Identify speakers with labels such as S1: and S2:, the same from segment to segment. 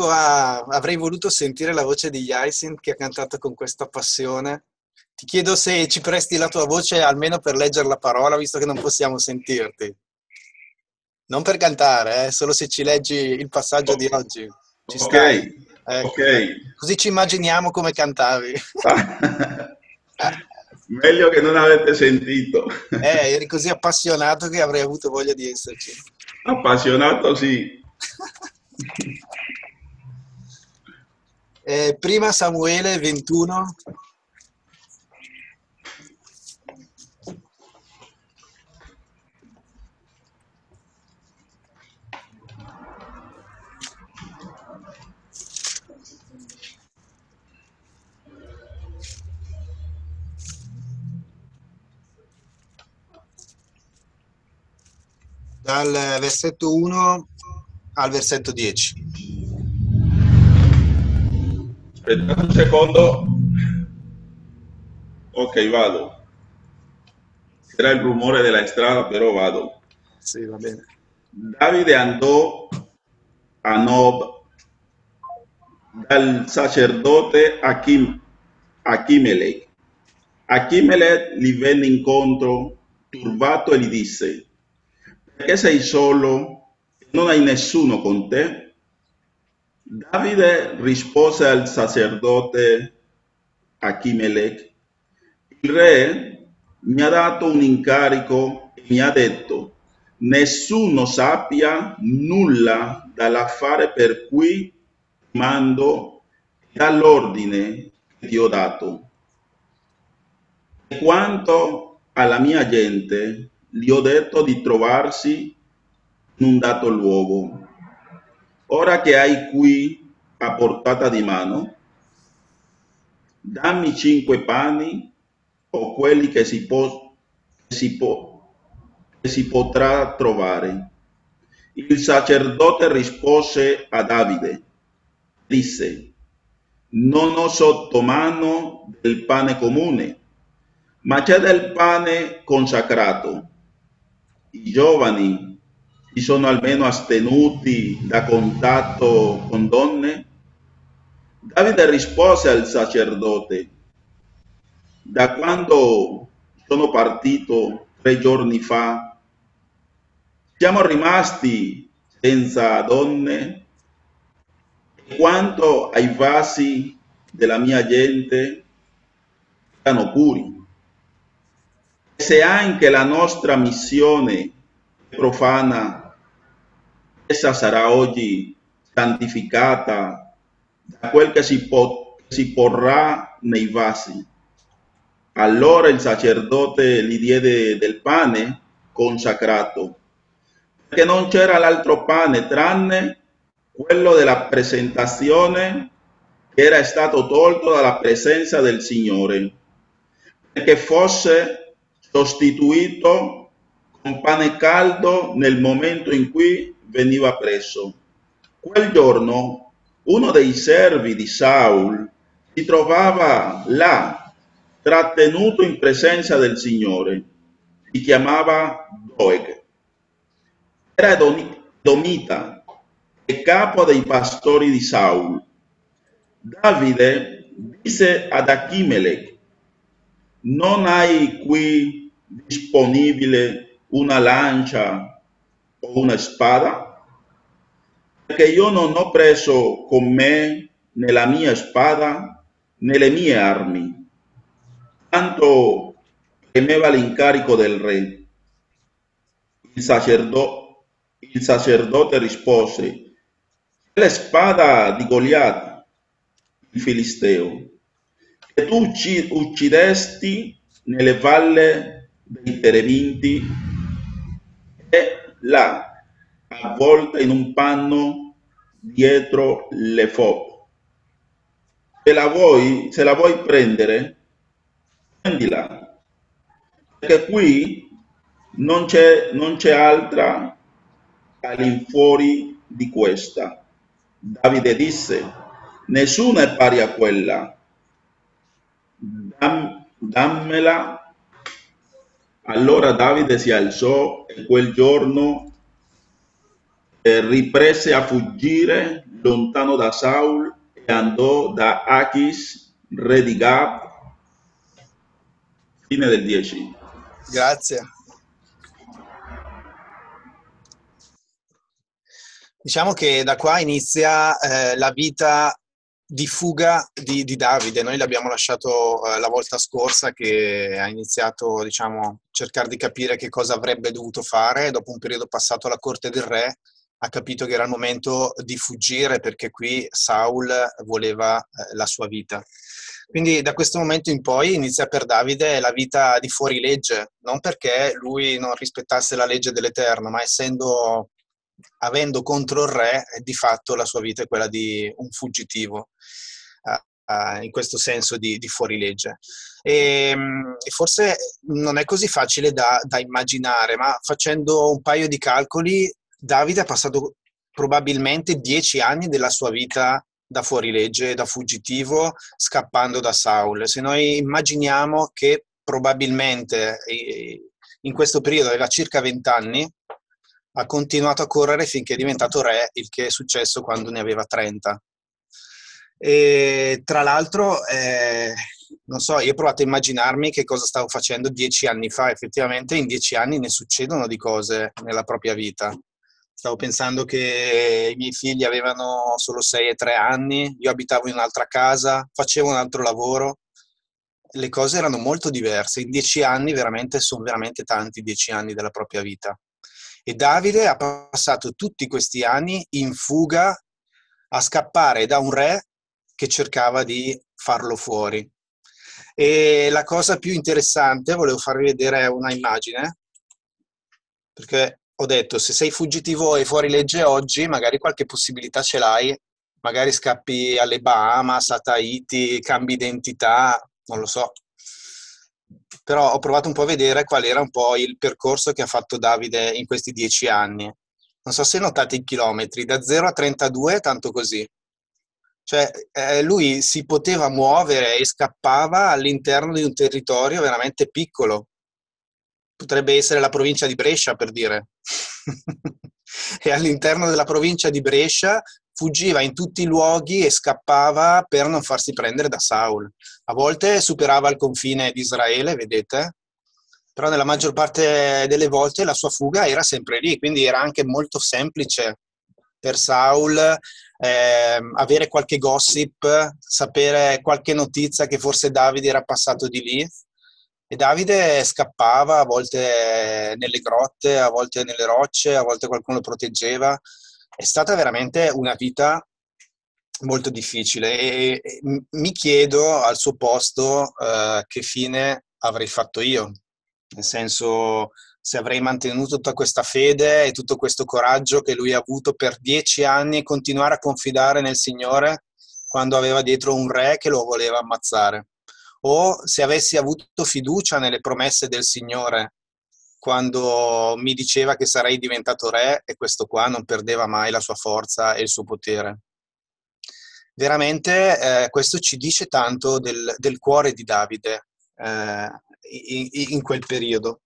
S1: riesco a... avrei voluto sentire la voce di Yaisin che ha cantato con questa passione. Ti chiedo se ci presti la tua voce almeno per leggere la parola, visto che non possiamo sentirti. Non per cantare, eh, solo se ci leggi il passaggio di oggi. Ci
S2: ok,
S1: stai? Ecco.
S2: ok.
S1: Così ci immaginiamo come cantavi.
S2: Meglio che non avete sentito.
S1: Eh, eri così appassionato che avrei avuto voglia di esserci.
S2: Appassionato sì.
S1: Eh, prima Samuele 21. Dal versetto 1 al versetto 10.
S2: Aspettate un secondo. Ok, vado. Era il rumore della strada, però vado.
S1: Sì, va bene.
S2: Davide andò a Nob dal sacerdote Achim, Achimelech. Achimelech gli venne incontro turbato e gli disse, perché sei solo e non hai nessuno con te? Davide rispose al sacerdote Achimelech, il re mi ha dato un incarico e mi ha detto, nessuno sappia nulla dall'affare per cui mando dall'ordine che ti ho dato. E quanto alla mia gente, gli ho detto di trovarsi in un dato luogo. Ora che hai qui a portata di mano, dammi cinque pani o quelli che si, po- che si, po- che si potrà trovare. Il sacerdote rispose a Davide, disse, non ho sotto mano del pane comune, ma c'è del pane consacrato. I giovani si sono almeno astenuti da contatto con donne? Davide rispose al sacerdote, da quando sono partito tre giorni fa, siamo rimasti senza donne. E quanto ai vasi della mia gente, erano puri. Se anche la nostra missione profana, essa sarà oggi santificata da quel che si, po- si porrà nei vasi. Allora il sacerdote gli diede del pane consacrato, perché non c'era l'altro pane tranne quello della presentazione che era stato tolto dalla presenza del Signore, perché fosse sostituito con pane caldo nel momento in cui veniva preso. Quel giorno uno dei servi di Saul si trovava là, trattenuto in presenza del Signore. Si chiamava Doeg. Era Domita e capo dei pastori di Saul. Davide disse ad Achimelech, non hai qui disponibile una lancia o una spada? Perché io non ho preso con me né la mia spada né le mie armi, tanto temeva l'incarico del re. Il, sacerdo- il sacerdote rispose, "È la spada di Goliat, il filisteo, che tu ucci- uccidesti nelle valle dei Terebinti e là, avvolta in un panno dietro le foto. Se la vuoi, se la vuoi prendere, prendila, perché qui non c'è, non c'è altra all'infuori di questa. Davide disse, nessuna è pari a quella, Dam- dammela. Allora Davide si alzò e quel giorno eh, riprese a fuggire lontano da Saul e andò da Achis, re di Gad. Fine del 10.
S1: Grazie. Diciamo che da qua inizia eh, la vita di fuga di, di, Davide. Noi l'abbiamo lasciato eh, la volta scorsa che ha iniziato diciamo, a cercare di capire che cosa avrebbe dovuto fare. Dopo un periodo passato alla corte del re ha capito che era il momento di fuggire perché qui Saul voleva eh, la sua vita. Quindi da questo momento in poi inizia per Davide la vita di fuorilegge, non perché lui non rispettasse la legge dell'Eterno, ma essendo avendo contro il re, di fatto la sua vita è quella di un fuggitivo, uh, uh, in questo senso di, di fuorilegge. E, um, forse non è così facile da, da immaginare, ma facendo un paio di calcoli, Davide ha passato probabilmente dieci anni della sua vita da fuorilegge, da fuggitivo, scappando da Saul. Se noi immaginiamo che probabilmente in questo periodo aveva circa 20 anni, ha continuato a correre finché è diventato re, il che è successo quando ne aveva 30. E tra l'altro, eh, non so, io ho provato a immaginarmi che cosa stavo facendo dieci anni fa. Effettivamente in dieci anni ne succedono di cose nella propria vita. Stavo pensando che i miei figli avevano solo 6 e 3 anni, io abitavo in un'altra casa, facevo un altro lavoro. Le cose erano molto diverse. In dieci anni veramente sono veramente tanti dieci anni della propria vita. E Davide ha passato tutti questi anni in fuga a scappare da un re che cercava di farlo fuori. E la cosa più interessante, volevo farvi vedere una immagine, perché ho detto se sei fuggitivo e fuori legge oggi, magari qualche possibilità ce l'hai, magari scappi alle Bahamas, a Tahiti, cambi identità, non lo so, però ho provato un po' a vedere qual era un po' il percorso che ha fatto Davide in questi dieci anni. Non so se notate i chilometri, da 0 a 32, tanto così. Cioè, eh, lui si poteva muovere e scappava all'interno di un territorio veramente piccolo. Potrebbe essere la provincia di Brescia, per dire. e all'interno della provincia di Brescia fuggiva in tutti i luoghi e scappava per non farsi prendere da Saul. A volte superava il confine di Israele, vedete? Però nella maggior parte delle volte la sua fuga era sempre lì, quindi era anche molto semplice per Saul eh, avere qualche gossip, sapere qualche notizia che forse Davide era passato di lì. E Davide scappava a volte nelle grotte, a volte nelle rocce, a volte qualcuno lo proteggeva è stata veramente una vita molto difficile e, mi chiedo al suo posto uh, che fine avrei fatto io, nel senso se avrei mantenuto tutta questa fede e tutto questo coraggio che lui ha avuto per dieci anni e continuare a confidare nel Signore quando aveva dietro un re che lo voleva ammazzare, o se avessi avuto fiducia nelle promesse del Signore quando mi diceva che sarei diventato re e questo qua non perdeva mai la sua forza e il suo potere. Veramente eh, questo ci dice tanto del, del cuore di Davide eh, in, in, quel periodo.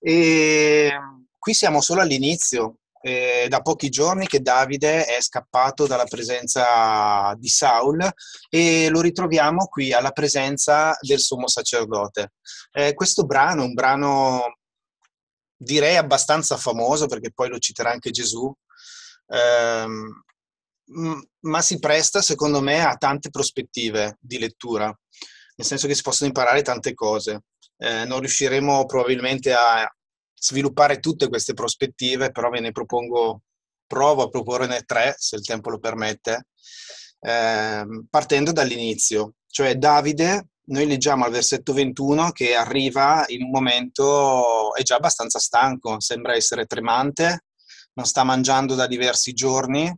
S1: E qui siamo solo all'inizio, eh, da pochi giorni che Davide è scappato dalla presenza di Saul e lo ritroviamo qui alla presenza del sommo sacerdote. Eh, questo brano, un brano direi abbastanza famoso perché poi lo citerà anche Gesù, ehm, ma si presta secondo me a tante prospettive di lettura, nel senso che si possono imparare tante cose. Eh, non riusciremo probabilmente a sviluppare tutte queste prospettive, però ve ne propongo, provo a proporne tre, se il tempo lo permette, eh, partendo dall'inizio. Cioè Davide noi leggiamo al versetto 21 che arriva in un momento, è già abbastanza stanco, sembra essere tremante, non sta mangiando da diversi giorni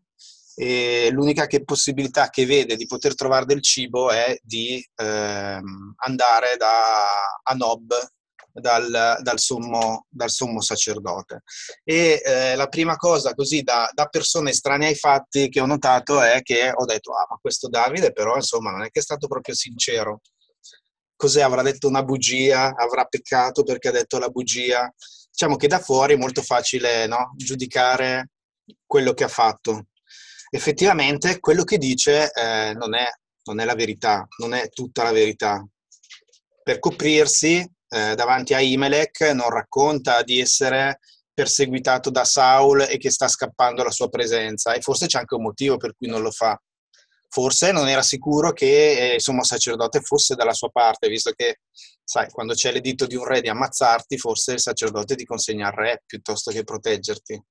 S1: e l'unica che possibilità che vede di poter trovare del cibo è di eh, andare da Anob, dal, dal, sommo, dal, sommo, sacerdote. E eh, la prima cosa così da, da, persone estranee ai fatti che ho notato è che ho detto, ah ma questo Davide però insomma non è che è stato proprio sincero cos'è? Avrà detto una bugia, avrà peccato perché ha detto la bugia. Diciamo che da fuori è molto facile no? giudicare quello che ha fatto. effettivamente quello che dice eh, non, è, non, è, la verità, non è tutta la verità. Per coprirsi eh, davanti a Imelec non racconta di essere perseguitato da Saul e che sta scappando la sua presenza e forse c'è anche un motivo per cui non lo fa. Forse non era sicuro che eh, il sommo sacerdote fosse dalla sua parte, visto che, sai, quando c'è l'editto di un re di ammazzarti, forse il sacerdote ti consegna al re piuttosto che proteggerti.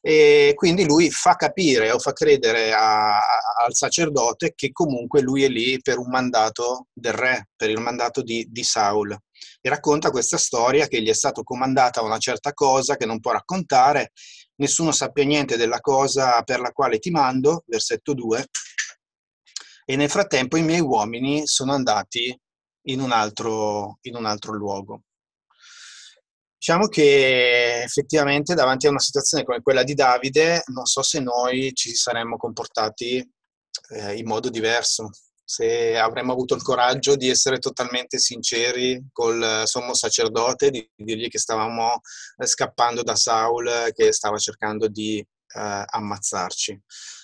S1: E quindi lui fa capire o fa credere a, al sacerdote che comunque lui è lì per un mandato del re, per il mandato di, di Saul. E racconta questa storia che gli è stato comandata una certa cosa che non può raccontare, nessuno sappia niente della cosa per la quale ti mando, versetto 2, e nel frattempo i miei uomini sono andati in un altro, in un altro luogo. Diciamo che effettivamente davanti a una situazione come quella di Davide, non so se noi ci saremmo comportati eh, in modo diverso, se avremmo avuto il coraggio di essere totalmente sinceri col sommo sacerdote, di dirgli che stavamo eh, scappando da Saul che stava cercando di eh, ammazzarci.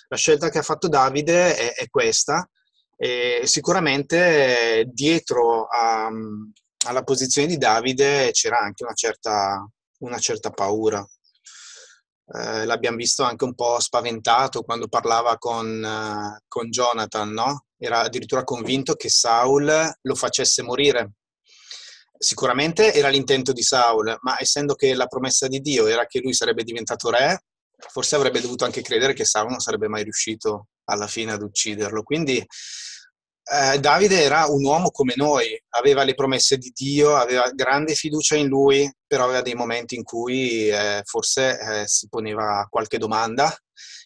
S1: La scelta che ha fatto Davide è, è questa e sicuramente dietro a, alla posizione di Davide c'era anche una certa, una certa paura. Eh, l'abbiamo visto anche un po' spaventato quando parlava con, con Jonathan, no? Era addirittura convinto che Saul lo facesse morire. Sicuramente era l'intento di Saul, ma essendo che la promessa di Dio era che lui sarebbe diventato re, forse avrebbe dovuto anche credere che Saul non sarebbe mai riuscito alla fine ad ucciderlo. Quindi eh, Davide era un uomo come noi, aveva le promesse di Dio, aveva grande fiducia in lui, però aveva dei momenti in cui eh, forse eh, si poneva qualche domanda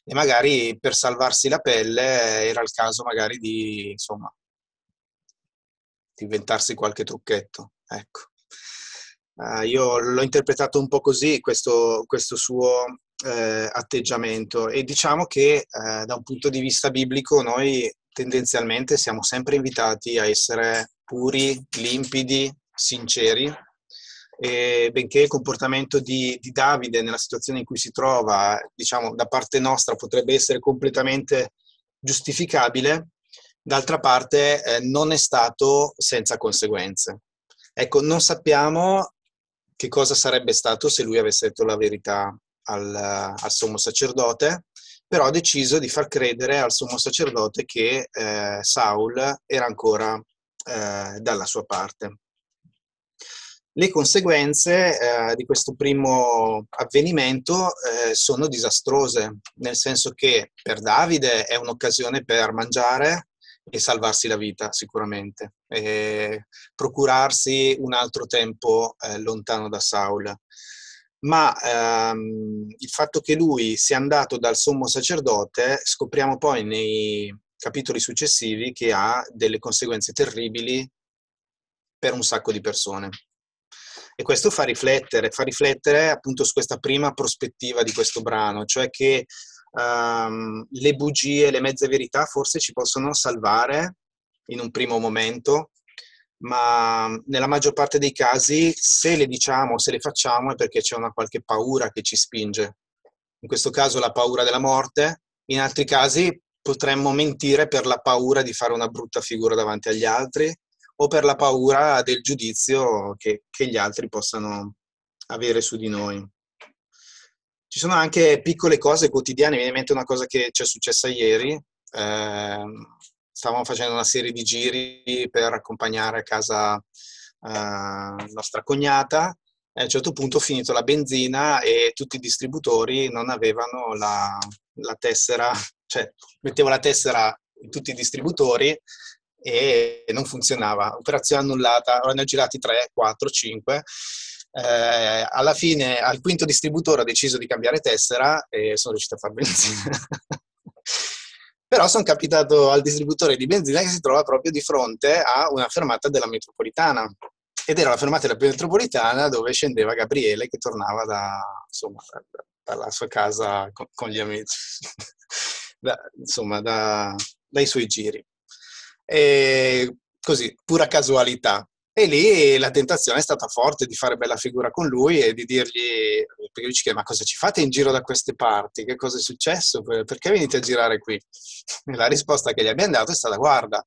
S1: e magari per salvarsi la pelle era il caso magari di, insomma, di inventarsi qualche trucchetto. Ecco. Uh, io l'ho interpretato un po' così, questo, questo suo eh, atteggiamento. E diciamo che eh, da un punto di vista biblico noi tendenzialmente siamo sempre invitati a essere puri, limpidi, sinceri, e benché il comportamento di, di, Davide nella situazione in cui si trova, diciamo, da parte nostra potrebbe essere completamente giustificabile, d'altra parte eh, non è stato senza conseguenze. Ecco, non sappiamo che cosa sarebbe stato se lui avesse detto la verità al, al sommo sacerdote, però ha deciso di far credere al sommo sacerdote che eh, Saul era ancora eh, dalla sua parte. Le conseguenze eh, di questo primo avvenimento eh, sono disastrose, nel senso che per Davide è un'occasione per mangiare e salvarsi la vita sicuramente, e procurarsi un altro tempo eh, lontano da Saul ma ehm, il fatto che lui sia andato dal sommo sacerdote scopriamo poi nei capitoli successivi che ha delle conseguenze terribili per un sacco di persone. E questo fa riflettere, fa riflettere appunto su questa prima prospettiva di questo brano, cioè che um, le bugie, le mezze verità forse ci possono salvare in un primo momento, ma nella maggior parte dei casi se le diciamo, se le facciamo è perché c'è una qualche paura che ci spinge. In questo caso la paura della morte, in altri casi potremmo mentire per la paura di fare una brutta figura davanti agli altri o per la paura del giudizio che, che gli altri possano avere su di noi. Ci sono anche piccole cose quotidiane, mi viene in mente una cosa che ci è successa ieri. Eh, stavamo facendo una serie di giri per accompagnare a casa uh, nostra cognata e a un certo punto ho finito la benzina e tutti i distributori non avevano la, la tessera, cioè mettevo la tessera in tutti i distributori e non funzionava. Operazione annullata, ne ho girati 3, 4, 5. Eh, alla fine, al quinto distributore ho deciso di cambiare tessera e sono riuscito a far benzina. Però sono capitato al distributore di benzina che si trova proprio di fronte a una fermata della metropolitana. Ed era la fermata della metropolitana dove scendeva Gabriele che tornava da, insomma, dalla sua casa con, con gli amici, da, insomma, da, dai suoi giri. E così, pura casualità. E lì la tentazione è stata forte di fare bella figura con lui e di dirgli, perché lui ci chiede, ma cosa ci fate in giro da queste parti? Che cosa è successo? Perché venite a girare qui? E la risposta che gli abbiamo dato è stata, guarda,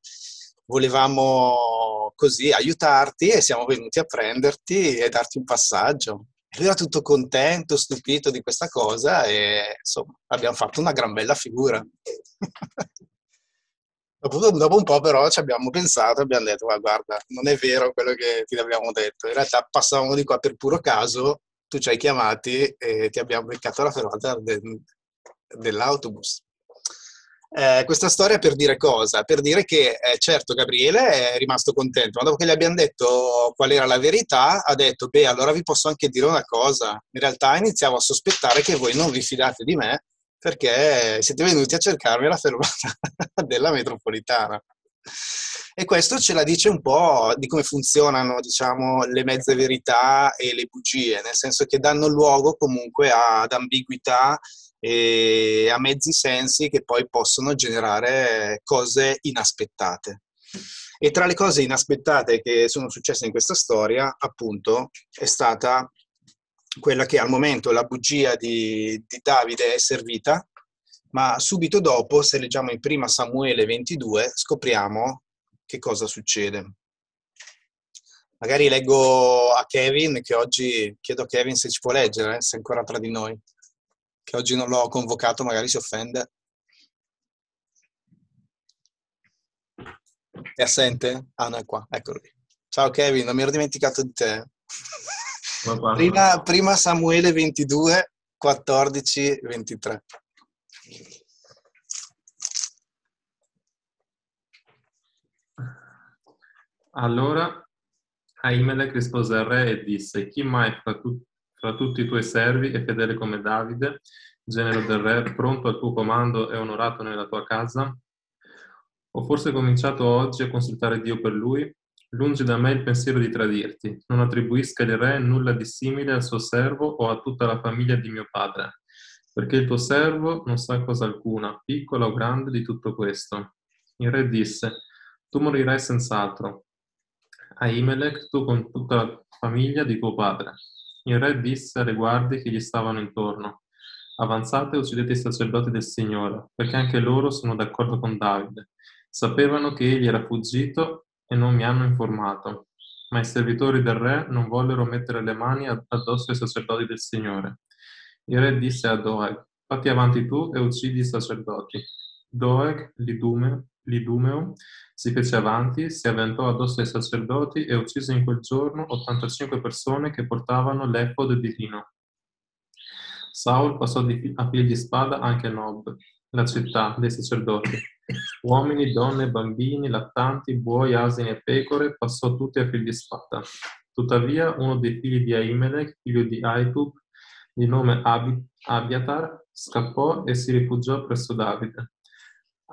S1: volevamo così aiutarti e siamo venuti a prenderti e darti un passaggio. E lui era tutto contento, stupito di questa cosa e insomma abbiamo fatto una gran bella figura. Dopo, dopo, un po' però ci abbiamo pensato e abbiamo detto guarda, non è vero quello che ti abbiamo detto, in realtà passavamo di qua per puro caso, tu ci hai chiamati e ti abbiamo beccato la fermata del, dell'autobus. Eh, questa storia per dire cosa? Per dire che eh, certo Gabriele è rimasto contento, ma dopo che gli abbiamo detto qual era la verità, ha detto, beh, allora vi posso anche dire una cosa. In realtà iniziavo a sospettare che voi non vi fidate di me perché siete venuti a cercarmi alla fermata della metropolitana. E questo ce la dice un po' di come funzionano, diciamo, le mezze verità e le bugie, nel senso che danno luogo comunque ad ambiguità e a mezzi sensi che poi possono generare cose inaspettate. E tra le cose inaspettate che sono successe in questa storia, appunto, è stata quella che al momento la bugia di, di Davide è servita, ma subito dopo, se leggiamo in prima Samuele 22, scopriamo che cosa succede. Magari leggo a Kevin, che oggi chiedo a Kevin se ci può leggere, eh, se è ancora tra di noi che oggi non l'ho convocato, magari si offende. È assente? Ah, no, è qua, eccolo lì. Ciao Kevin, non mi ero dimenticato di te. Prima, prima Samuele 22, 14, 23.
S3: Allora Ahimelech rispose al re e disse, chi mai fra, tu, fra tutti i tuoi servi e fedele come Davide, genero del re, pronto al tuo comando e onorato nella tua casa? Ho forse cominciato oggi a consultare Dio per lui? Lungi da me il pensiero di tradirti. Non attribuisca il re nulla di simile al suo servo o a tutta la famiglia di mio padre, perché il tuo servo non sa cosa alcuna, piccola o grande, di tutto questo. Il re disse, tu morirai senz'altro. Ahimelech, tu con tutta la famiglia di tuo padre. Il re disse alle guardie che gli stavano intorno, avanzate e uccidete i sacerdoti del Signore, perché anche loro sono d'accordo con Davide. Sapevano che egli era fuggito e non mi hanno informato. Ma i servitori del re non vollero mettere le mani addosso ai sacerdoti del Signore. Il re disse a Doeg, fatti avanti tu e uccidi i sacerdoti. Doeg, l'Idumeo, l'Idumeo si fece avanti, si avventò addosso ai sacerdoti e uccise in quel giorno 85 persone che portavano l'efod divino. Saul passò a figli di spada anche Nob, la città dei sacerdoti. Uomini, donne, bambini, lattanti, buoi, asini e pecore, passò tutti a figli di spada. Tuttavia, uno dei figli di Ahimelech, figlio di Aitub, di nome Abiatar, scappò e si rifugiò presso Davide.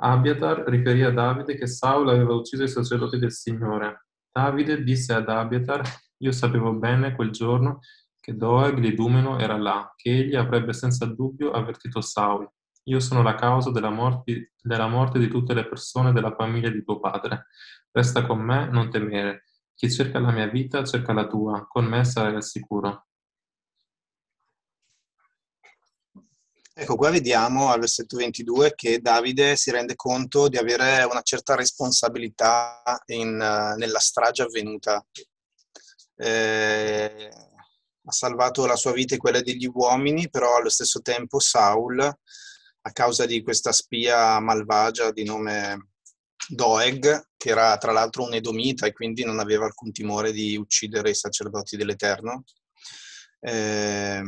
S3: Abiatar riferì a Davide che Saul aveva ucciso i sacerdoti del Signore. Davide disse ad Abiatar, io sapevo bene quel giorno che Doeg l'Idumeno era là, che egli avrebbe senza dubbio avvertito Saul. Io sono la causa della morte, della morte di tutte le persone della famiglia di tuo padre. Resta con me, non temere. Chi cerca la mia vita cerca la tua, con me sarai al sicuro.
S1: Ecco, qua vediamo al versetto 22 che Davide si rende conto di avere una certa responsabilità in, nella strage avvenuta. Eh, ha salvato la sua vita e quella degli uomini, però allo stesso tempo Saul, a causa di questa spia malvagia di nome Doeg, che era tra l'altro un edomita e quindi non aveva alcun timore di uccidere i sacerdoti dell'Eterno, eh,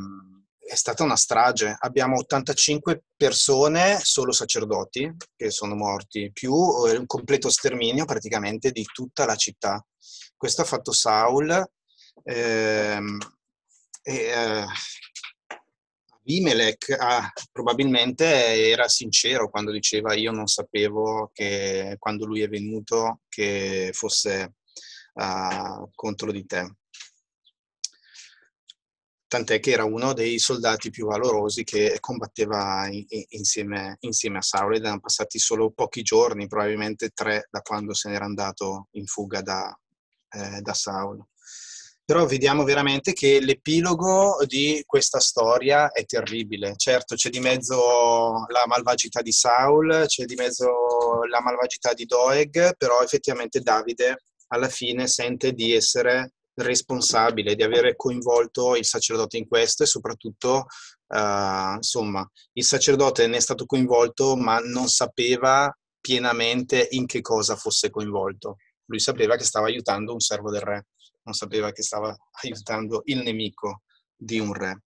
S1: è stata una strage. Abbiamo 85 persone, solo sacerdoti, che sono morti, più eh, un completo sterminio praticamente di tutta la città. Questo ha fatto Saul. Ehm, e, eh, Abimelech ah, probabilmente era sincero quando diceva io non sapevo che quando lui è venuto che fosse uh, contro di te tant'è che era uno dei soldati più valorosi che combatteva in, insieme, insieme, a Saul ed erano passati solo pochi giorni, probabilmente tre, da quando se n'era andato in fuga da, eh, da Saul. Però vediamo veramente che l'epilogo di questa storia è terribile. Certo, c'è di mezzo la malvagità di Saul, c'è di mezzo la malvagità di Doeg, però effettivamente Davide alla fine sente di essere responsabile, di avere coinvolto il sacerdote in questo e soprattutto, uh, insomma, il sacerdote ne è stato coinvolto ma non sapeva pienamente in che cosa fosse coinvolto. Lui sapeva che stava aiutando un servo del re, non sapeva che stava aiutando il nemico di un re.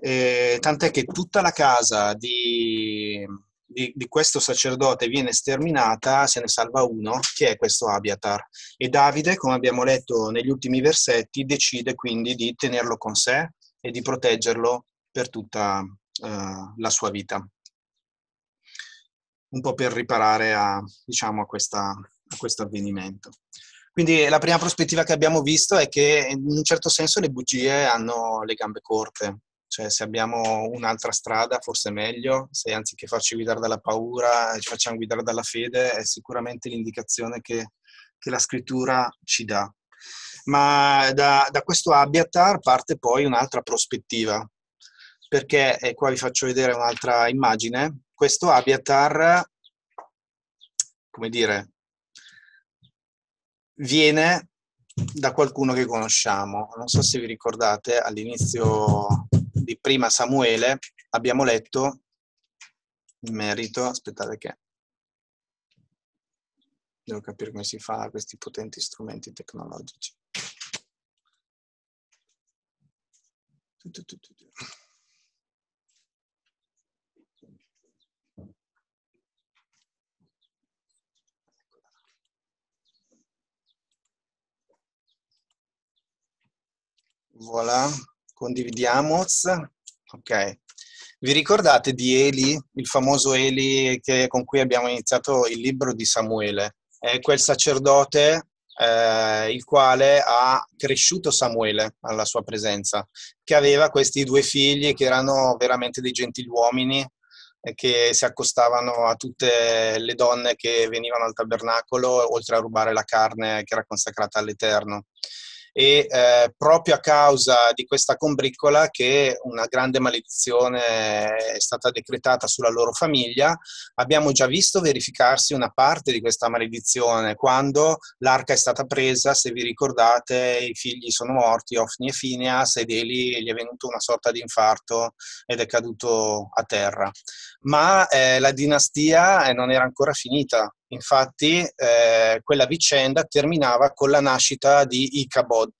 S1: E, tant'è che tutta la casa di, di, di, questo sacerdote viene sterminata, se ne salva uno, che è questo Abiatar. E Davide, come abbiamo letto negli ultimi versetti, decide quindi di tenerlo con sé e di proteggerlo per tutta uh, la sua vita. Un po' per riparare a, diciamo, a, questa, a questo avvenimento. Quindi la prima prospettiva che abbiamo visto è che in un certo senso le bugie hanno le gambe corte, cioè se abbiamo un'altra strada forse è meglio, se anziché farci guidare dalla paura ci facciamo guidare dalla fede è sicuramente l'indicazione che, che la scrittura ci dà. Ma da, da questo Abiatar parte poi un'altra prospettiva, perché, e qua vi faccio vedere un'altra immagine, questo Abiatar, come dire, viene da qualcuno che conosciamo. Non so se vi ricordate, all'inizio di prima Samuele abbiamo letto in merito, aspettate che devo capire come si fa questi potenti strumenti tecnologici. Voilà condividiamo. Ok. Vi ricordate di Eli, il famoso Eli che, con cui abbiamo iniziato il libro di Samuele? È quel sacerdote eh, il quale ha cresciuto Samuele alla sua presenza, che aveva questi due figli che erano veramente dei gentiluomini e che si accostavano a tutte le donne che venivano al tabernacolo, oltre a rubare la carne che era consacrata all'Eterno e eh, proprio a causa di questa combriccola che una grande maledizione è stata decretata sulla loro famiglia, abbiamo già visto verificarsi una parte di questa maledizione quando l'arca è stata presa, se vi ricordate i figli sono morti, Ofni e Phineas ed Eli gli è venuto una sorta di infarto ed è caduto a terra. Ma eh, la dinastia eh, non era ancora finita, Infatti eh, quella vicenda terminava con la nascita di Ichabod.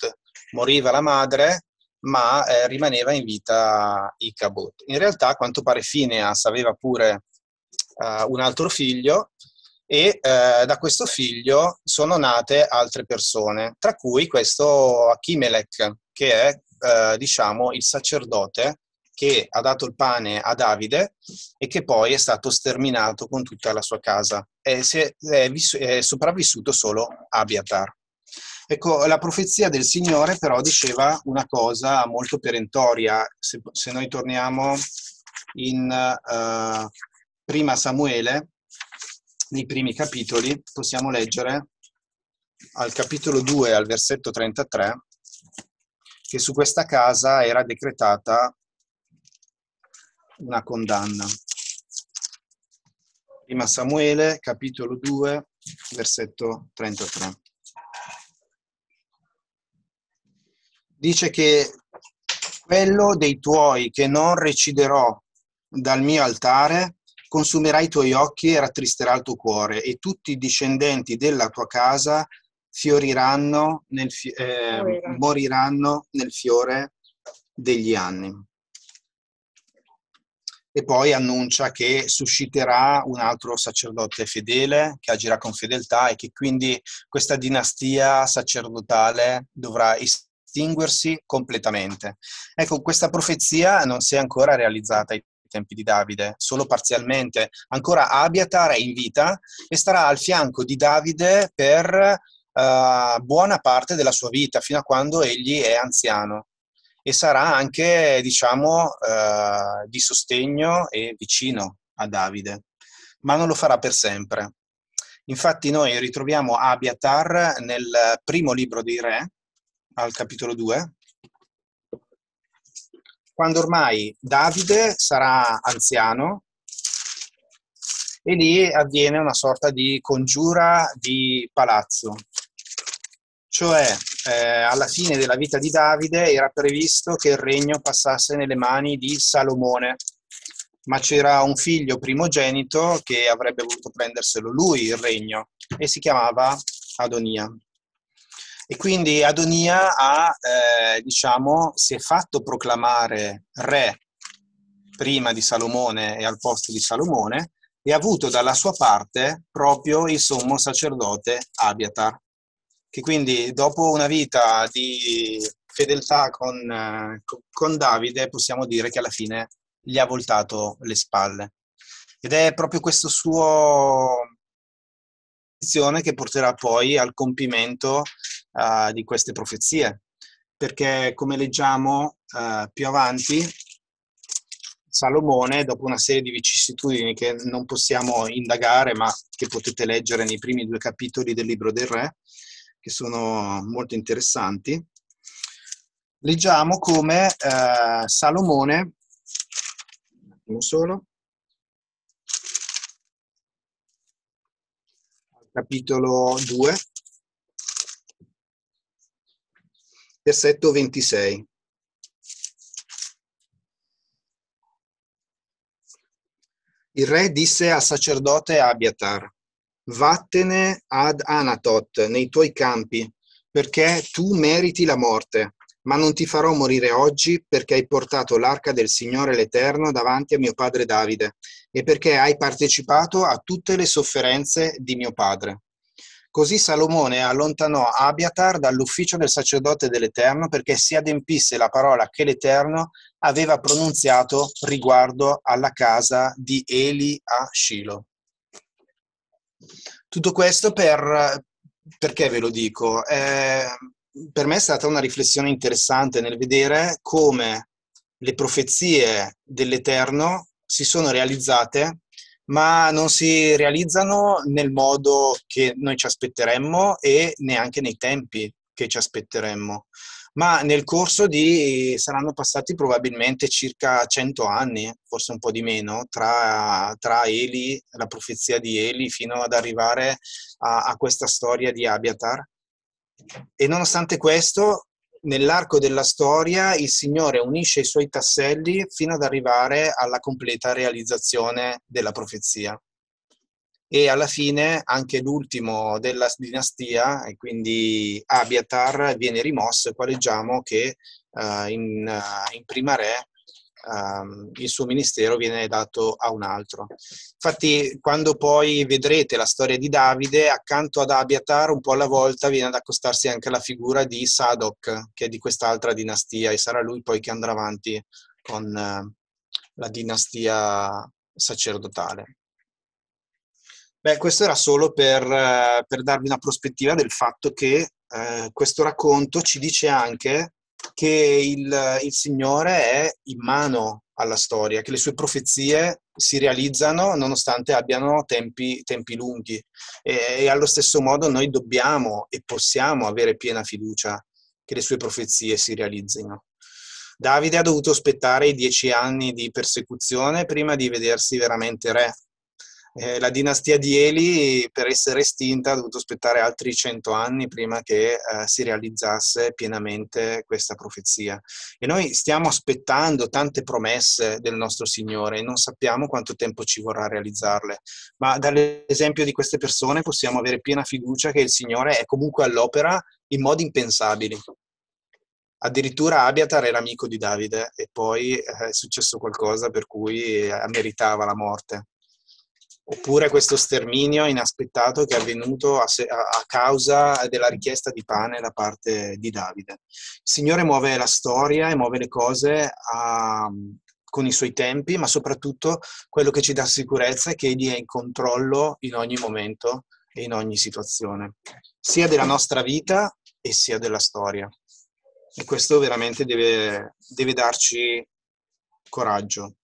S1: Moriva la madre, ma eh, rimaneva in vita Ichabod. In realtà, a quanto pare, Phineas aveva pure uh, un altro figlio e eh, da questo figlio sono nate altre persone, tra cui questo Achimelech, che è, eh, diciamo, il sacerdote che ha dato il pane a Davide e che poi è stato sterminato con tutta la sua casa. È, è, è sopravvissuto solo Abiatar. Ecco, la profezia del Signore però diceva una cosa molto perentoria. Se, se noi torniamo in uh, prima Samuele, nei primi capitoli, possiamo leggere al capitolo 2, al versetto 33, che su questa casa era decretata una condanna. Prima Samuele, capitolo 2, versetto 33. Dice che quello dei tuoi che non reciderò dal mio altare consumerà i tuoi occhi e rattristerà il tuo cuore e tutti i discendenti della tua casa fioriranno nel, eh, moriranno nel fiore degli anni e poi annuncia che susciterà un altro sacerdote fedele che agirà con fedeltà e che quindi questa dinastia sacerdotale dovrà estinguersi completamente. Ecco, questa profezia non si è ancora realizzata ai tempi di Davide, solo parzialmente. Ancora Abiatar è in vita e starà al fianco di Davide per uh, buona parte della sua vita, fino a quando egli è anziano e sarà anche, diciamo, eh, di sostegno e vicino a Davide, ma non lo farà per sempre. Infatti noi ritroviamo Abiatar nel primo libro dei re, al capitolo 2, quando ormai Davide sarà anziano e lì avviene una sorta di congiura di palazzo. Cioè, eh, alla fine della vita di Davide era previsto che il regno passasse nelle mani di Salomone, ma c'era un figlio primogenito che avrebbe voluto prenderselo lui il regno e si chiamava Adonia. E quindi Adonia ha, eh, diciamo, si è fatto proclamare re prima di Salomone e al posto di Salomone e ha avuto dalla sua parte proprio il sommo sacerdote Abiatar, che quindi dopo una vita di fedeltà con, con Davide possiamo dire che alla fine gli ha voltato le spalle. Ed è proprio questo suo che porterà poi al compimento uh, di queste profezie, perché come leggiamo uh, più avanti, Salomone, dopo una serie di vicissitudini che non possiamo indagare, ma che potete leggere nei primi due capitoli del libro del Re, che sono molto interessanti, leggiamo come uh, Salomone attimo solo. Capitolo 2, versetto 26. Il re disse al sacerdote Abiatar, vattene ad Anatot nei tuoi campi, perché tu meriti la morte ma non ti farò morire oggi perché hai portato l'arca del Signore l'Eterno davanti a mio padre Davide e perché hai partecipato a tutte le sofferenze di mio padre. Così Salomone allontanò Abiatar dall'ufficio del sacerdote dell'Eterno perché si adempisse la parola che l'Eterno aveva pronunziato riguardo alla casa di Eli a Shiloh. Tutto questo per, perché ve lo dico? Eh, per me è stata una riflessione interessante nel vedere come le profezie dell'Eterno si sono realizzate, ma non si realizzano nel modo che noi ci aspetteremmo e neanche nei tempi che ci aspetteremmo. Ma nel corso di saranno passati probabilmente circa 100 anni, forse un po' di meno, tra, tra Eli, la profezia di Eli, fino ad arrivare a, a questa storia di Abiatar. E nonostante questo, nell'arco della storia il Signore unisce i suoi tasselli fino ad arrivare alla completa realizzazione della profezia. E alla fine anche l'ultimo della dinastia, e quindi Abiatar, viene rimosso e qua leggiamo che uh, in, uh, in Prima Re um, il suo ministero viene dato a un altro. Infatti, quando poi vedrete la storia di Davide, accanto ad Abiatar, un po' alla volta viene ad accostarsi anche la figura di Sadok, che è di quest'altra dinastia, e sarà lui poi che andrà avanti con uh, la dinastia sacerdotale. Beh, questo era solo per, uh, per darvi una prospettiva del fatto che uh, questo racconto ci dice anche che il, il Signore è in mano alla storia, che le sue profezie si realizzano nonostante abbiano tempi, tempi lunghi e, e, allo stesso modo noi dobbiamo e possiamo avere piena fiducia che le sue profezie si realizzino. Davide ha dovuto aspettare i dieci anni di persecuzione prima di vedersi veramente re eh, la dinastia di Eli, per essere estinta, ha dovuto aspettare altri cento anni prima che eh, si realizzasse pienamente questa profezia. E noi stiamo aspettando tante promesse del nostro Signore e non sappiamo quanto tempo ci vorrà realizzarle, ma dall'esempio di queste persone possiamo avere piena fiducia che il Signore è comunque all'opera in modi impensabili. Addirittura Abiatar era amico di Davide e poi eh, è successo qualcosa per cui eh, meritava la morte oppure questo sterminio inaspettato che è avvenuto a, se, a, causa della richiesta di pane da parte di Davide. Il Signore muove la storia e muove le cose a, con i suoi tempi, ma soprattutto quello che ci dà sicurezza è che Egli è in controllo in ogni momento e in ogni situazione, sia della nostra vita e sia della storia. E questo veramente deve, deve darci coraggio.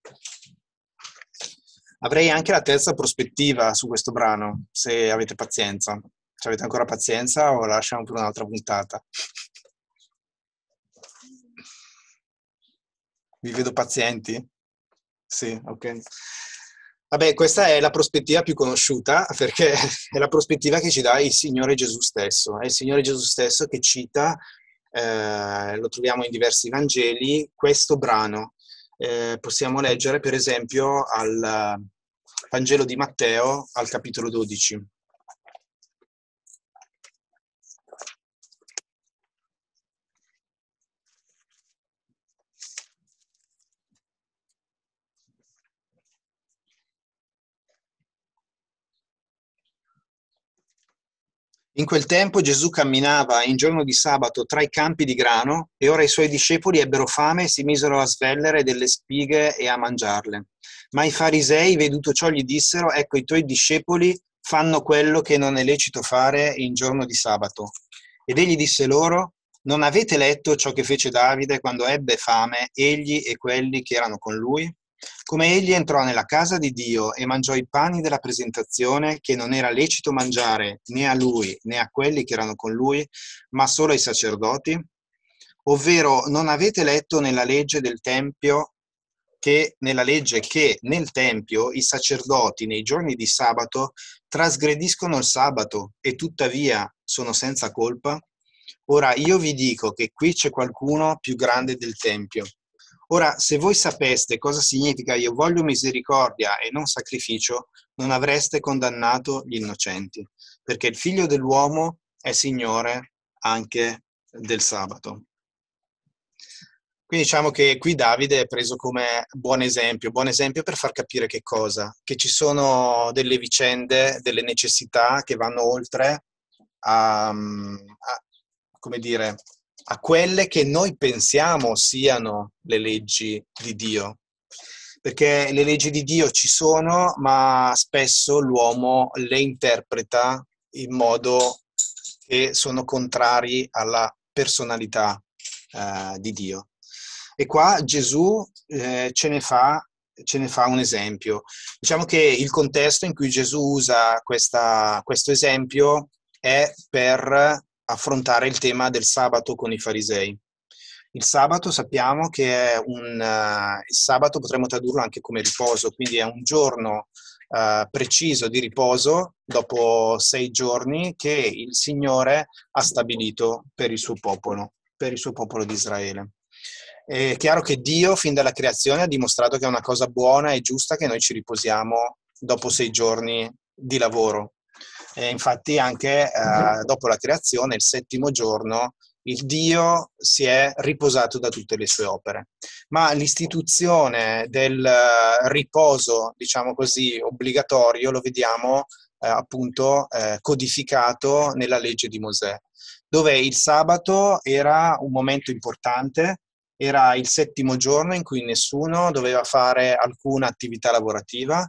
S1: Avrei anche la terza prospettiva su questo brano, se avete pazienza. Se avete ancora pazienza o la lasciamo per un'altra puntata? Vi vedo pazienti? Sì, ok. Vabbè, questa è la prospettiva più conosciuta perché è la prospettiva che ci dà il Signore Gesù stesso. È il Signore Gesù stesso che cita, eh, lo troviamo in diversi Vangeli, questo brano. Eh, possiamo leggere per esempio al Vangelo di Matteo al capitolo 12. In quel tempo Gesù camminava in giorno di sabato tra i campi di grano e ora i suoi discepoli ebbero fame e si misero a svellere delle spighe e a mangiarle. Ma i farisei, veduto ciò, gli dissero, ecco i tuoi discepoli fanno quello che non è lecito fare in giorno di sabato. Ed egli disse loro, non avete letto ciò che fece Davide quando ebbe fame, egli e quelli che erano con lui? Come egli entrò nella casa di Dio e mangiò i pani della presentazione che non era lecito mangiare né a lui né a quelli che erano con lui, ma solo ai sacerdoti? Ovvero non avete letto nella legge del Tempio che nella legge che nel Tempio i sacerdoti nei giorni di sabato trasgrediscono il sabato e tuttavia sono senza colpa? Ora io vi dico che qui c'è qualcuno più grande del Tempio Ora, se voi sapeste cosa significa io voglio misericordia e non sacrificio, non avreste condannato gli innocenti, perché il figlio dell'uomo è Signore anche del sabato. Quindi diciamo che qui Davide è preso come buon esempio, buon esempio per far capire che cosa? Che ci sono delle vicende, delle necessità che vanno oltre a, a come dire, a quelle che noi pensiamo siano le leggi di Dio. Perché le leggi di Dio ci sono, ma spesso l'uomo le interpreta in modo che sono contrari alla personalità eh, di Dio. E qua Gesù eh, ce, ne fa, ce, ne fa, un esempio. Diciamo che il contesto in cui Gesù usa questa, questo esempio è per affrontare il tema del sabato con i farisei. Il sabato sappiamo che è un uh, il sabato potremmo tradurlo anche come riposo, quindi è un giorno uh, preciso di riposo dopo sei giorni che il Signore ha stabilito per il suo popolo, per il suo popolo di Israele. È chiaro che Dio fin dalla creazione ha dimostrato che è una cosa buona e giusta che noi ci riposiamo dopo sei giorni di lavoro, e infatti anche eh, dopo la creazione, il settimo giorno, il Dio si è riposato da tutte le sue opere. Ma l'istituzione del riposo, diciamo così, obbligatorio, lo vediamo eh, appunto eh, codificato nella legge di Mosè, dove il sabato era un momento importante, era il settimo giorno in cui nessuno doveva fare alcuna attività lavorativa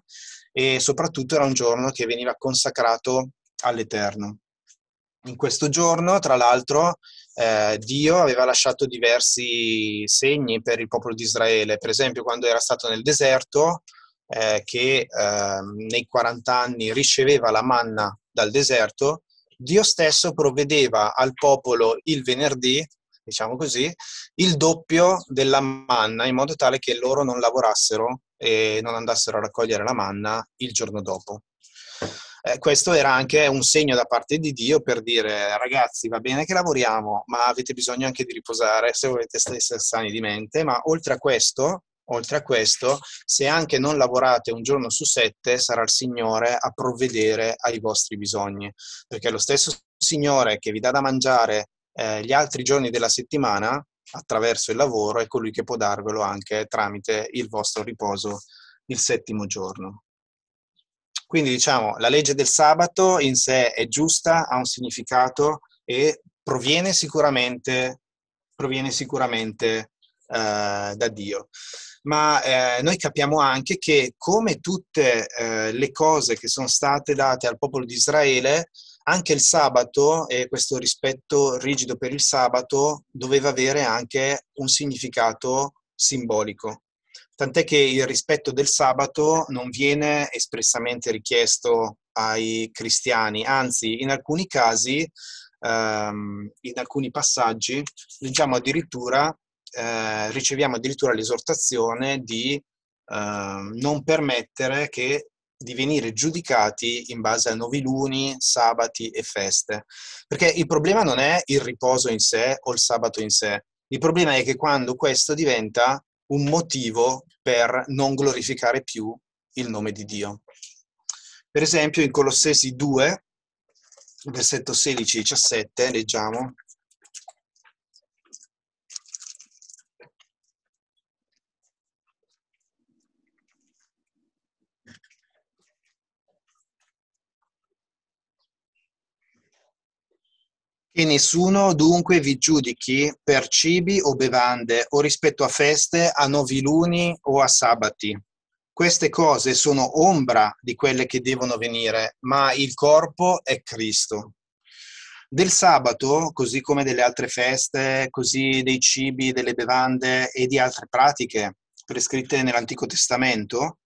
S1: e soprattutto era un giorno che veniva consacrato all'Eterno. In questo giorno, tra l'altro, eh, Dio aveva lasciato diversi segni per il popolo di Israele, per esempio quando era stato nel deserto, eh, che eh, nei 40 anni riceveva la manna dal deserto, Dio stesso provvedeva al popolo il venerdì, diciamo così, il doppio della manna, in modo tale che loro non lavorassero e non andassero a raccogliere la manna il giorno dopo. Eh, questo era anche un segno da parte di Dio per dire ragazzi va bene che lavoriamo, ma avete bisogno anche di riposare se volete essere sani di mente, ma oltre a questo, oltre a questo, se anche non lavorate un giorno su sette, sarà il Signore a provvedere ai vostri bisogni, perché lo stesso Signore che vi dà da mangiare eh, gli altri giorni della settimana attraverso il lavoro è colui che può darvelo anche tramite il vostro riposo il settimo giorno. Quindi diciamo, la legge del sabato in sé è giusta, ha un significato e proviene sicuramente, proviene sicuramente eh, da Dio. Ma eh, noi capiamo anche che come tutte eh, le cose che sono state date al popolo di Israele, anche il sabato e questo rispetto rigido per il sabato doveva avere anche un significato simbolico. tant'è che il rispetto del sabato non viene espressamente richiesto ai cristiani, anzi in alcuni casi, ehm, in alcuni passaggi, leggiamo addirittura, eh, riceviamo addirittura l'esortazione di eh, non permettere che di venire giudicati in base a noviluni, sabati e feste. Perché il problema non è il riposo in sé o il sabato in sé, il problema è che quando questo diventa un motivo per non glorificare più il nome di Dio. Per esempio in Colossesi 2, versetto 16-17, leggiamo. Che nessuno dunque vi giudichi per cibi o bevande o rispetto a feste, a noviluni o a sabati. Queste cose sono ombra di quelle che devono venire, ma il corpo è Cristo. Del sabato, così come delle altre feste, così dei cibi, delle bevande e di altre pratiche prescritte nell'Antico Testamento,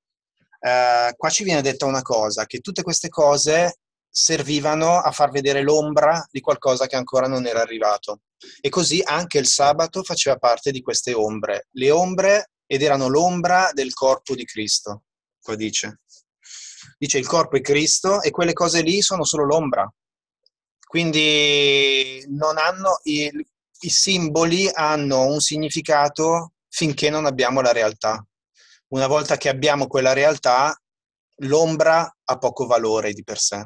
S1: eh, qua ci viene detta una cosa, che tutte queste cose servivano a far vedere l'ombra di qualcosa che ancora non era arrivato. E così anche il sabato faceva parte di queste ombre. Le ombre ed erano l'ombra del corpo di Cristo, qua dice. Dice il corpo è Cristo e quelle cose lì sono solo l'ombra. Quindi non hanno i, i simboli hanno un significato finché non abbiamo la realtà. Una volta che abbiamo quella realtà, l'ombra ha poco valore di per sé.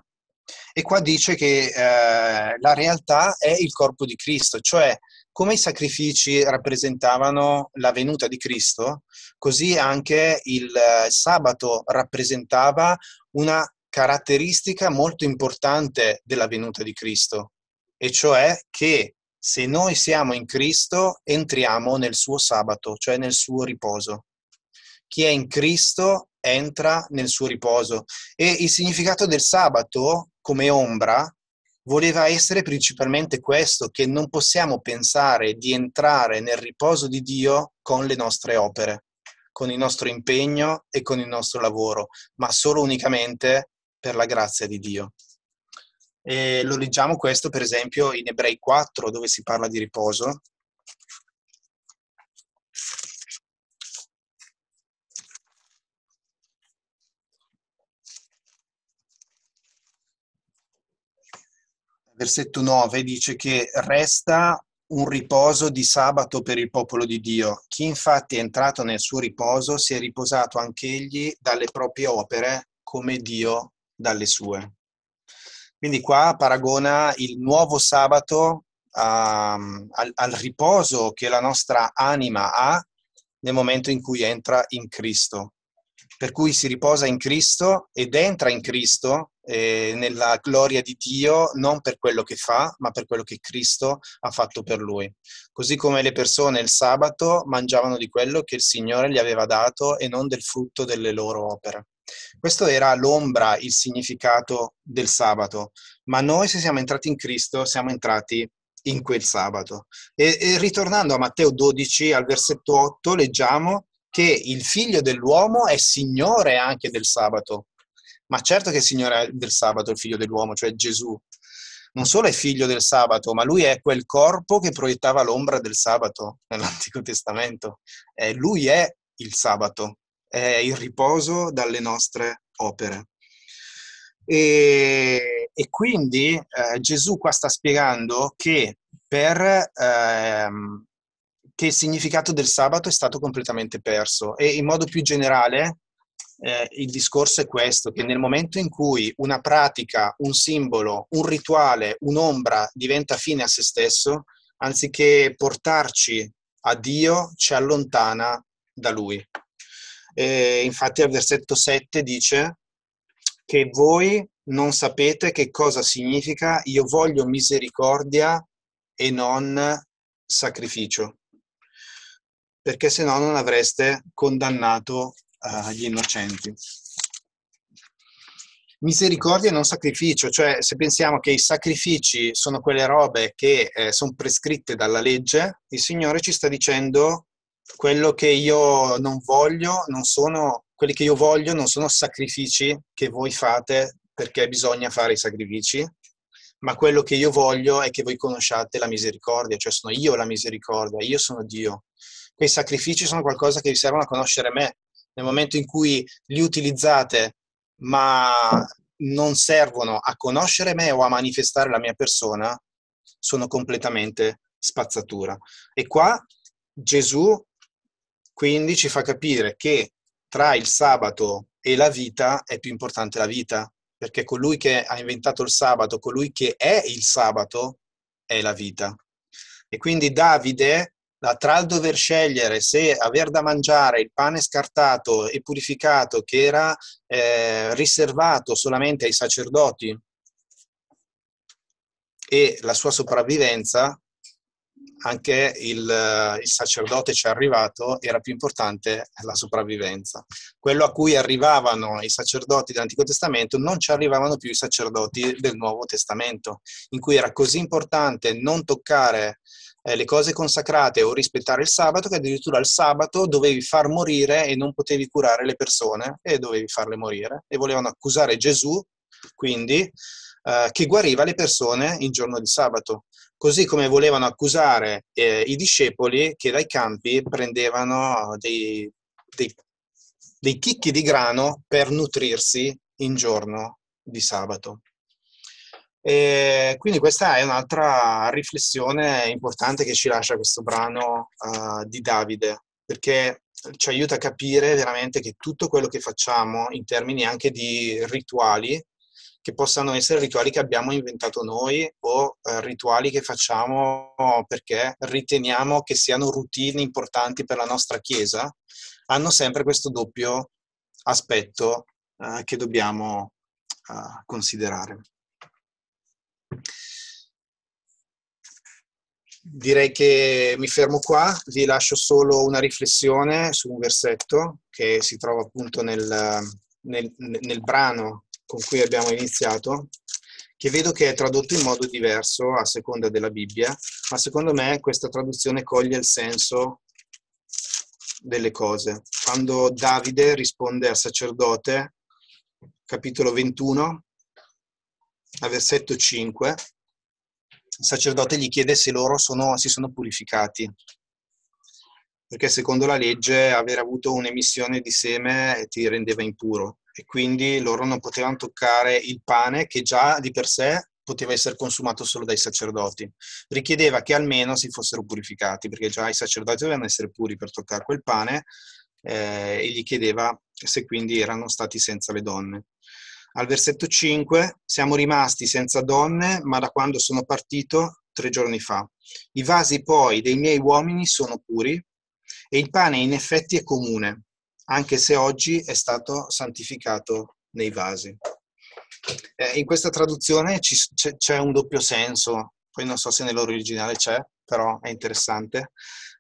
S1: E qua dice che eh, la realtà è il corpo di Cristo, cioè come i sacrifici rappresentavano la venuta di Cristo, così anche il eh, sabato rappresentava una caratteristica molto importante della venuta di Cristo, e cioè che se noi siamo in Cristo entriamo nel suo sabato, cioè nel suo riposo. Chi è in Cristo entra nel suo riposo. E il significato del sabato come ombra voleva essere principalmente questo, che non possiamo pensare di entrare nel riposo di Dio con le nostre opere, con il nostro impegno e con il nostro lavoro, ma solo unicamente per la grazia di Dio. E lo leggiamo questo per esempio in Ebrei 4 dove si parla di riposo. Versetto 9 dice che resta un riposo di sabato per il popolo di Dio. Chi infatti è entrato nel suo riposo si è riposato anch'egli dalle proprie opere come Dio dalle sue. Quindi qua paragona il nuovo sabato um, al, al riposo che la nostra anima ha nel momento in cui entra in Cristo. Per cui si riposa in Cristo ed entra in Cristo eh, nella gloria di Dio non per quello che fa, ma per quello che Cristo ha fatto per lui. Così come le persone il sabato mangiavano di quello che il Signore gli aveva dato e non del frutto delle loro opere. Questo era l'ombra, il significato del sabato, ma noi se siamo entrati in Cristo siamo entrati in quel sabato. E, e ritornando a Matteo 12 al versetto 8 leggiamo che il figlio dell'uomo è signore anche del sabato. Ma certo che è Signore del sabato, il figlio dell'uomo, cioè Gesù. Non solo è figlio del sabato, ma lui è quel corpo che proiettava l'ombra del sabato nell'Antico Testamento. Eh, lui è il sabato, è il riposo dalle nostre opere. E, e quindi eh, Gesù qua sta spiegando che per ehm, che il significato del sabato è stato completamente perso e in modo più generale eh, il discorso è questo, che nel momento in cui una pratica, un simbolo, un rituale, un'ombra diventa fine a se stesso, anziché portarci a Dio, ci allontana da Lui. E infatti al versetto 7 dice che voi non sapete che cosa significa io voglio misericordia e non sacrificio, perché se no non avreste condannato agli innocenti. Misericordia e non sacrificio, cioè se pensiamo che i sacrifici sono quelle robe che eh, sono prescritte dalla legge, il Signore ci sta dicendo quello che io non voglio non sono quelli che io voglio non sono sacrifici che voi fate perché bisogna fare i sacrifici, ma quello che io voglio è che voi conosciate la misericordia, cioè sono io la misericordia, io sono Dio. Quei sacrifici sono qualcosa che vi servono a conoscere me. Nel momento in cui li utilizzate, ma non servono a conoscere me o a manifestare la mia persona, sono completamente spazzatura. E qua Gesù quindi ci fa capire che tra il sabato e la vita è più importante la vita, perché colui che ha inventato il sabato, colui che è il sabato, è la vita. E quindi Davide, tra il dover scegliere se aver da mangiare il pane scartato e purificato che era eh, riservato solamente ai sacerdoti e la sua sopravvivenza, anche il, il, sacerdote ci è arrivato, era più importante la sopravvivenza. Quello a cui arrivavano i sacerdoti dell'Antico Testamento non ci arrivavano più i sacerdoti del Nuovo Testamento, in cui era così importante non toccare eh, le cose consacrate o rispettare il sabato che addirittura il sabato dovevi far morire e non potevi curare le persone e dovevi farle morire. E volevano accusare Gesù, quindi, eh, che guariva le persone il giorno di sabato così come volevano accusare eh, i discepoli che dai campi prendevano dei, dei, dei chicchi di grano per nutrirsi in giorno di sabato. E quindi questa è un'altra riflessione importante che ci lascia questo brano uh, di Davide, perché ci aiuta a capire veramente che tutto quello che facciamo in termini anche di rituali che possano essere rituali che abbiamo inventato noi o eh, rituali che facciamo perché riteniamo che siano routine importanti per la nostra Chiesa, hanno sempre questo doppio aspetto eh, che dobbiamo considerare. Direi che mi fermo qua, vi lascio solo una riflessione su un versetto che si trova appunto nel, nel, nel brano con cui abbiamo iniziato, che vedo che è tradotto in modo diverso a seconda della Bibbia, ma secondo me questa traduzione coglie il senso delle cose. Quando Davide risponde al sacerdote, capitolo 21, a versetto 5, il sacerdote gli chiede se loro sono, si sono purificati, perché secondo la legge aver avuto un'emissione di seme ti rendeva impuro e quindi loro non potevano toccare il pane che già di per sé poteva essere consumato solo dai sacerdoti. Richiedeva che almeno si fossero purificati, perché già i sacerdoti dovevano essere puri per toccare quel pane eh, e gli chiedeva se quindi erano stati senza le donne. Al versetto 5, siamo rimasti senza donne, ma da quando sono partito tre giorni fa. I vasi poi dei miei uomini sono puri e il pane in effetti è comune, anche se oggi è stato santificato nei vasi. Eh, in questa traduzione ci, c'è, c'è, un doppio senso, poi non so se nell'originale c'è, però è interessante,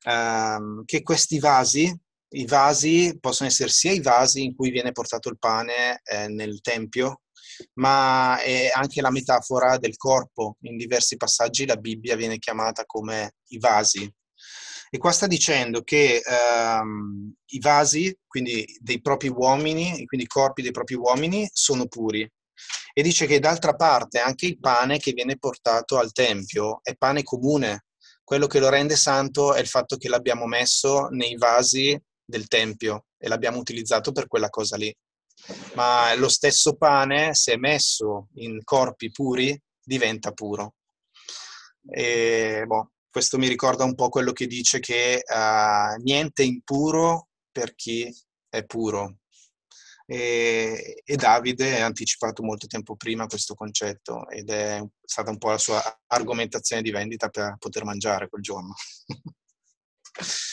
S1: ehm, che questi vasi, i vasi possono essere sia i vasi in cui viene portato il pane eh, nel tempio, ma è anche la metafora del corpo. In diversi passaggi la Bibbia viene chiamata come i vasi, e qua sta dicendo che ehm, i vasi, quindi dei propri uomini, quindi i corpi dei propri uomini, sono puri. E dice che d'altra parte anche il pane che viene portato al Tempio è pane comune. Quello che lo rende santo è il fatto che l'abbiamo messo nei vasi del Tempio e l'abbiamo utilizzato per quella cosa lì. Ma lo stesso pane, se messo in corpi puri, diventa puro. E, boh, questo mi ricorda un po' quello che dice che uh, niente impuro per chi è puro. E, e, Davide ha anticipato molto tempo prima questo concetto ed è stata un po' la sua argomentazione di vendita per poter mangiare quel giorno.